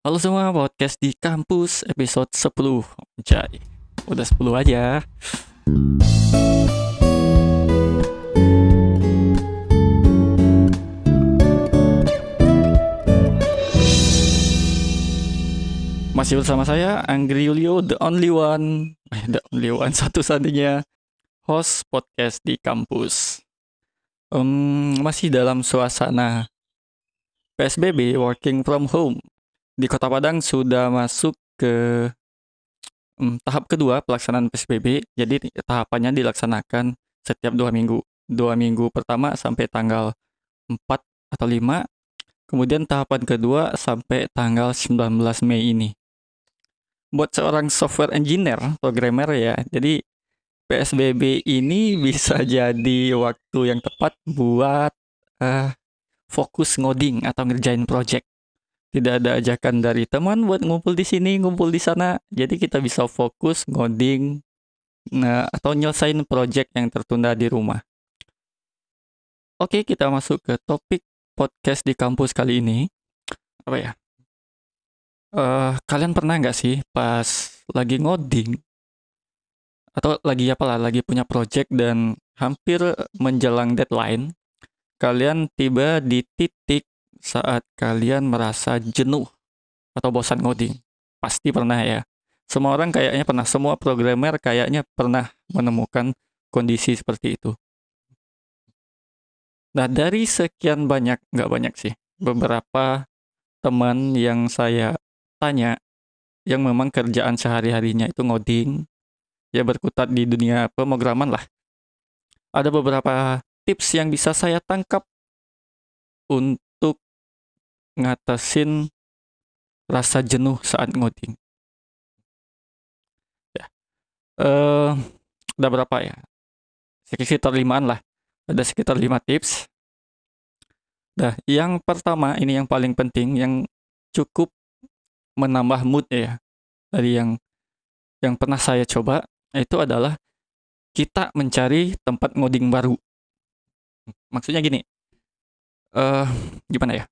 Halo semua, podcast di kampus episode 10 Jai, udah 10 aja. Masih bersama saya, Anggri Yulio, the only one. Eh, The only one, satu-satunya Host podcast di kampus. Um, Masih dalam suasana PSBB, working from home di Kota Padang sudah masuk ke um, tahap kedua pelaksanaan PSBB. Jadi tahapannya dilaksanakan setiap dua minggu. Dua minggu pertama sampai tanggal 4 atau 5. Kemudian tahapan kedua sampai tanggal 19 Mei ini. Buat seorang software engineer, programmer ya, jadi PSBB ini bisa jadi waktu yang tepat buat uh, fokus ngoding atau ngerjain project tidak ada ajakan dari teman buat ngumpul di sini, ngumpul di sana. Jadi kita bisa fokus ngoding nah, atau nyelesain project yang tertunda di rumah. Oke, kita masuk ke topik podcast di kampus kali ini. Apa ya? Uh, kalian pernah nggak sih pas lagi ngoding atau lagi apa lah, lagi punya project dan hampir menjelang deadline, kalian tiba di titik saat kalian merasa jenuh atau bosan ngoding? Pasti pernah ya. Semua orang kayaknya pernah, semua programmer kayaknya pernah menemukan kondisi seperti itu. Nah, dari sekian banyak, nggak banyak sih, beberapa teman yang saya tanya, yang memang kerjaan sehari-harinya itu ngoding, ya berkutat di dunia pemrograman lah. Ada beberapa tips yang bisa saya tangkap untuk ngatasin rasa jenuh saat ngoding. Ya. Uh, ada berapa ya? Sekitar limaan lah. Ada sekitar lima tips. Nah, yang pertama ini yang paling penting yang cukup menambah mood ya. Dari yang yang pernah saya coba itu adalah kita mencari tempat ngoding baru. Maksudnya gini, uh, gimana ya?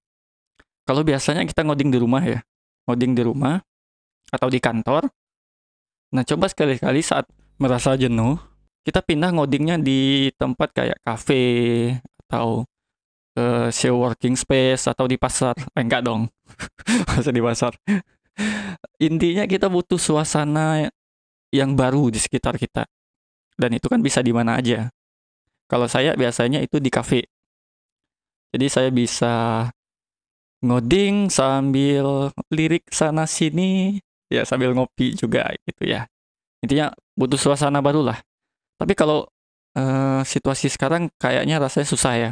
Kalau biasanya kita ngoding di rumah ya, ngoding di rumah atau di kantor. Nah, coba sekali-kali saat merasa jenuh, kita pindah ngodingnya di tempat kayak cafe atau uh, show working space atau di pasar. Eh, enggak dong. Masa di pasar. Intinya kita butuh suasana yang baru di sekitar kita. Dan itu kan bisa di mana aja. Kalau saya biasanya itu di cafe. Jadi saya bisa ngoding sambil lirik sana sini. Ya sambil ngopi juga gitu ya. Intinya butuh suasana baru lah. Tapi kalau uh, situasi sekarang kayaknya rasanya susah ya.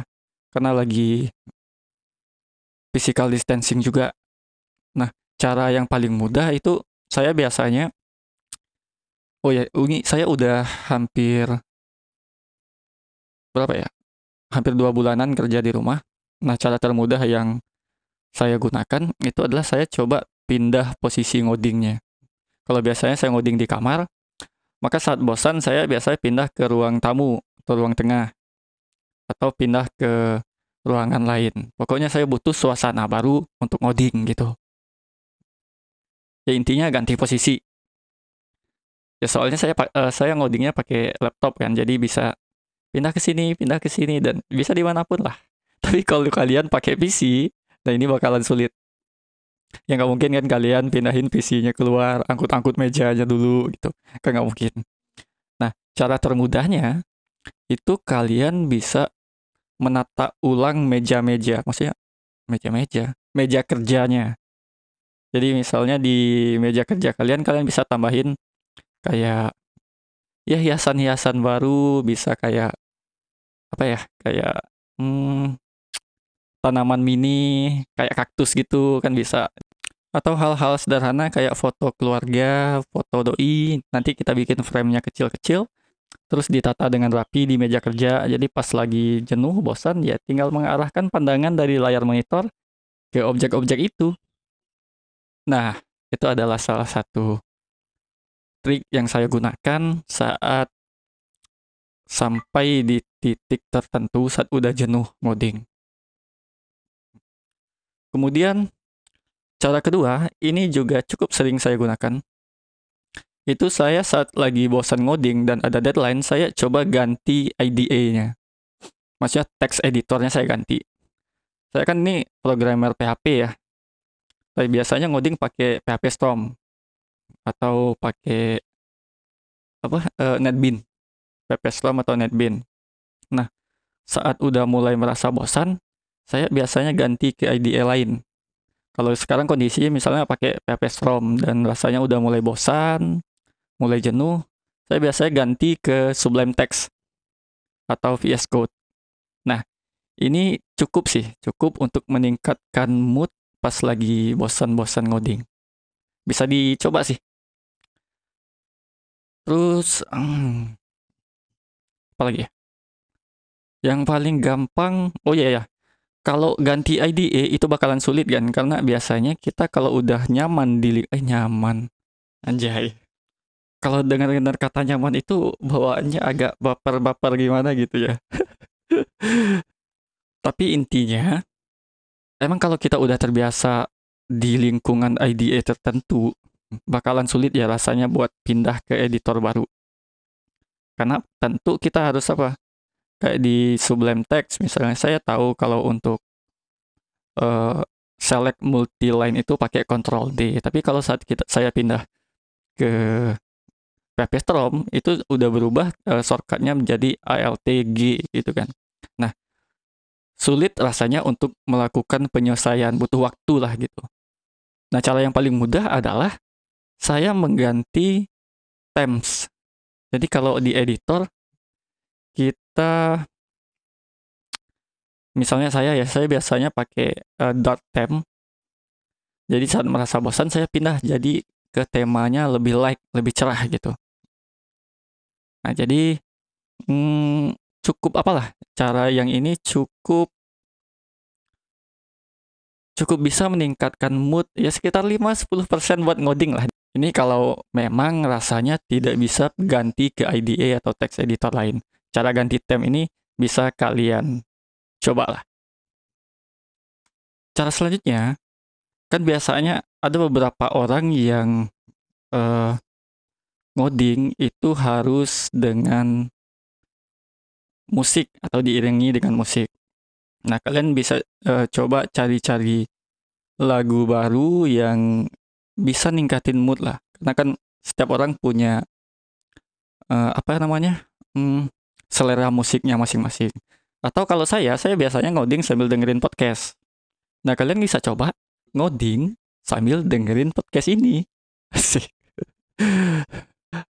Karena lagi physical distancing juga. Nah cara yang paling mudah itu saya biasanya oh ya ini saya udah hampir berapa ya? Hampir dua bulanan kerja di rumah. Nah cara termudah yang saya gunakan itu adalah saya coba pindah posisi ngodingnya. Kalau biasanya saya ngoding di kamar, maka saat bosan saya biasanya pindah ke ruang tamu atau ruang tengah atau pindah ke ruangan lain. Pokoknya saya butuh suasana baru untuk ngoding gitu. Ya intinya ganti posisi. Ya soalnya saya uh, saya ngodingnya pakai laptop kan, jadi bisa pindah ke sini, pindah ke sini dan bisa di mana pun lah. Tapi kalau kalian pakai PC, Nah ini bakalan sulit. Ya nggak mungkin kan kalian pindahin PC-nya keluar, angkut-angkut mejanya dulu gitu. Kan nggak mungkin. Nah, cara termudahnya itu kalian bisa menata ulang meja-meja. Maksudnya meja-meja, meja kerjanya. Jadi misalnya di meja kerja kalian, kalian bisa tambahin kayak ya hiasan-hiasan baru, bisa kayak apa ya, kayak hmm, tanaman mini kayak kaktus gitu kan bisa atau hal-hal sederhana kayak foto keluarga, foto doi, nanti kita bikin frame-nya kecil-kecil, terus ditata dengan rapi di meja kerja. Jadi pas lagi jenuh, bosan, ya tinggal mengarahkan pandangan dari layar monitor ke objek-objek itu. Nah, itu adalah salah satu trik yang saya gunakan saat sampai di titik tertentu saat udah jenuh ngoding. Kemudian cara kedua, ini juga cukup sering saya gunakan. Itu saya saat lagi bosan ngoding dan ada deadline, saya coba ganti IDE-nya. Maksudnya text editornya saya ganti. Saya kan ini programmer PHP ya. Tapi biasanya ngoding pakai PHP Storm atau pakai apa uh, NetBeans, PHP Storm atau NetBeans. Nah, saat udah mulai merasa bosan, saya biasanya ganti ke IDE lain. Kalau sekarang kondisinya misalnya pakai PHP Storm dan rasanya udah mulai bosan, mulai jenuh, saya biasanya ganti ke Sublime Text atau VS Code. Nah, ini cukup sih, cukup untuk meningkatkan mood pas lagi bosan-bosan ngoding. Bisa dicoba sih. Terus, hmm, apa lagi ya? Yang paling gampang, oh iya ya, kalau ganti IDE itu bakalan sulit kan, karena biasanya kita kalau udah nyaman di, eh nyaman, anjay kalau dengar-dengar kata nyaman itu bawaannya agak baper-baper gimana gitu ya. Tapi intinya, emang kalau kita udah terbiasa di lingkungan IDE tertentu, bakalan sulit ya rasanya buat pindah ke editor baru. Karena tentu kita harus apa? Kayak di Sublime Text misalnya saya tahu kalau untuk uh, select multi line itu pakai Control D. Tapi kalau saat kita saya pindah ke PHP Storm itu udah berubah uh, shortcutnya menjadi ALTG gitu kan. Nah, sulit rasanya untuk melakukan penyelesaian, butuh waktu lah gitu. Nah, cara yang paling mudah adalah saya mengganti temps. Jadi kalau di editor kita misalnya saya ya, saya biasanya pakai uh, dot temp. Jadi saat merasa bosan saya pindah jadi ke temanya lebih light, lebih cerah gitu. Nah, jadi hmm, cukup apalah cara yang ini cukup cukup bisa meningkatkan mood ya sekitar 5-10% buat ngoding lah. Ini kalau memang rasanya tidak bisa ganti ke IDE atau text editor lain. Cara ganti tem ini bisa kalian cobalah. Cara selanjutnya, kan biasanya ada beberapa orang yang uh, ngoding itu harus dengan musik atau diiringi dengan musik. Nah, kalian bisa uh, coba cari-cari lagu baru yang bisa ningkatin mood lah. Karena kan setiap orang punya uh, apa namanya? Hmm, selera musiknya masing-masing. Atau kalau saya, saya biasanya ngoding sambil dengerin podcast. Nah, kalian bisa coba ngoding sambil dengerin podcast ini.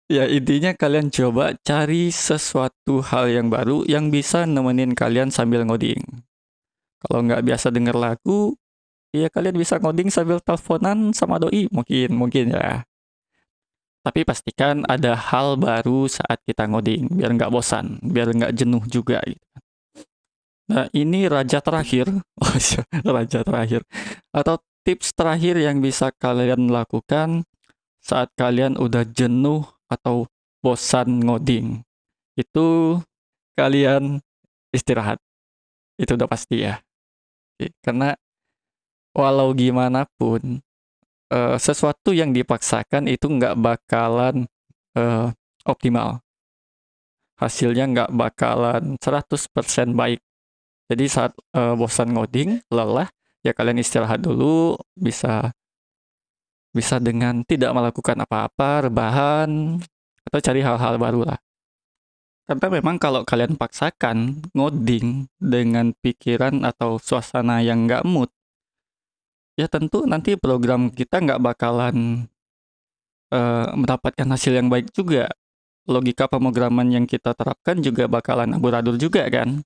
Ya intinya kalian coba cari sesuatu hal yang baru yang bisa nemenin kalian sambil ngoding. Kalau nggak biasa denger lagu, ya kalian bisa ngoding sambil teleponan sama doi mungkin mungkin ya. Tapi pastikan ada hal baru saat kita ngoding biar nggak bosan, biar nggak jenuh juga gitu. Nah ini raja terakhir, oh iya, raja terakhir. Atau tips terakhir yang bisa kalian lakukan saat kalian udah jenuh atau bosan ngoding. Itu kalian istirahat. Itu udah pasti ya. Karena walau gimana pun uh, sesuatu yang dipaksakan itu nggak bakalan uh, optimal hasilnya nggak bakalan 100% baik jadi saat uh, bosan ngoding lelah ya kalian istirahat dulu bisa bisa dengan tidak melakukan apa-apa, rebahan, atau cari hal-hal baru lah. Karena memang kalau kalian paksakan ngoding dengan pikiran atau suasana yang nggak mood, ya tentu nanti program kita nggak bakalan uh, mendapatkan hasil yang baik juga. Logika pemrograman yang kita terapkan juga bakalan amburadul juga kan.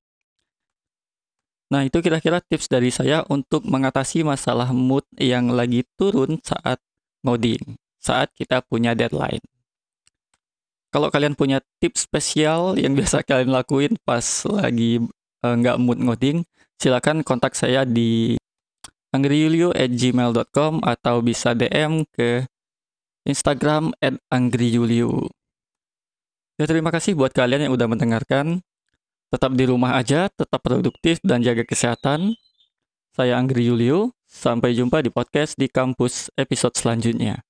Nah, itu kira-kira tips dari saya untuk mengatasi masalah mood yang lagi turun saat ngoding saat kita punya deadline. Kalau kalian punya tips spesial yang biasa kalian lakuin pas lagi uh, nggak mood ngoding, silakan kontak saya di angriyulio@gmail.com atau bisa DM ke Instagram at angriyulio. Ya, terima kasih buat kalian yang udah mendengarkan. Tetap di rumah aja, tetap produktif dan jaga kesehatan. Saya Anggri Yulio. Sampai jumpa di podcast di kampus episode selanjutnya.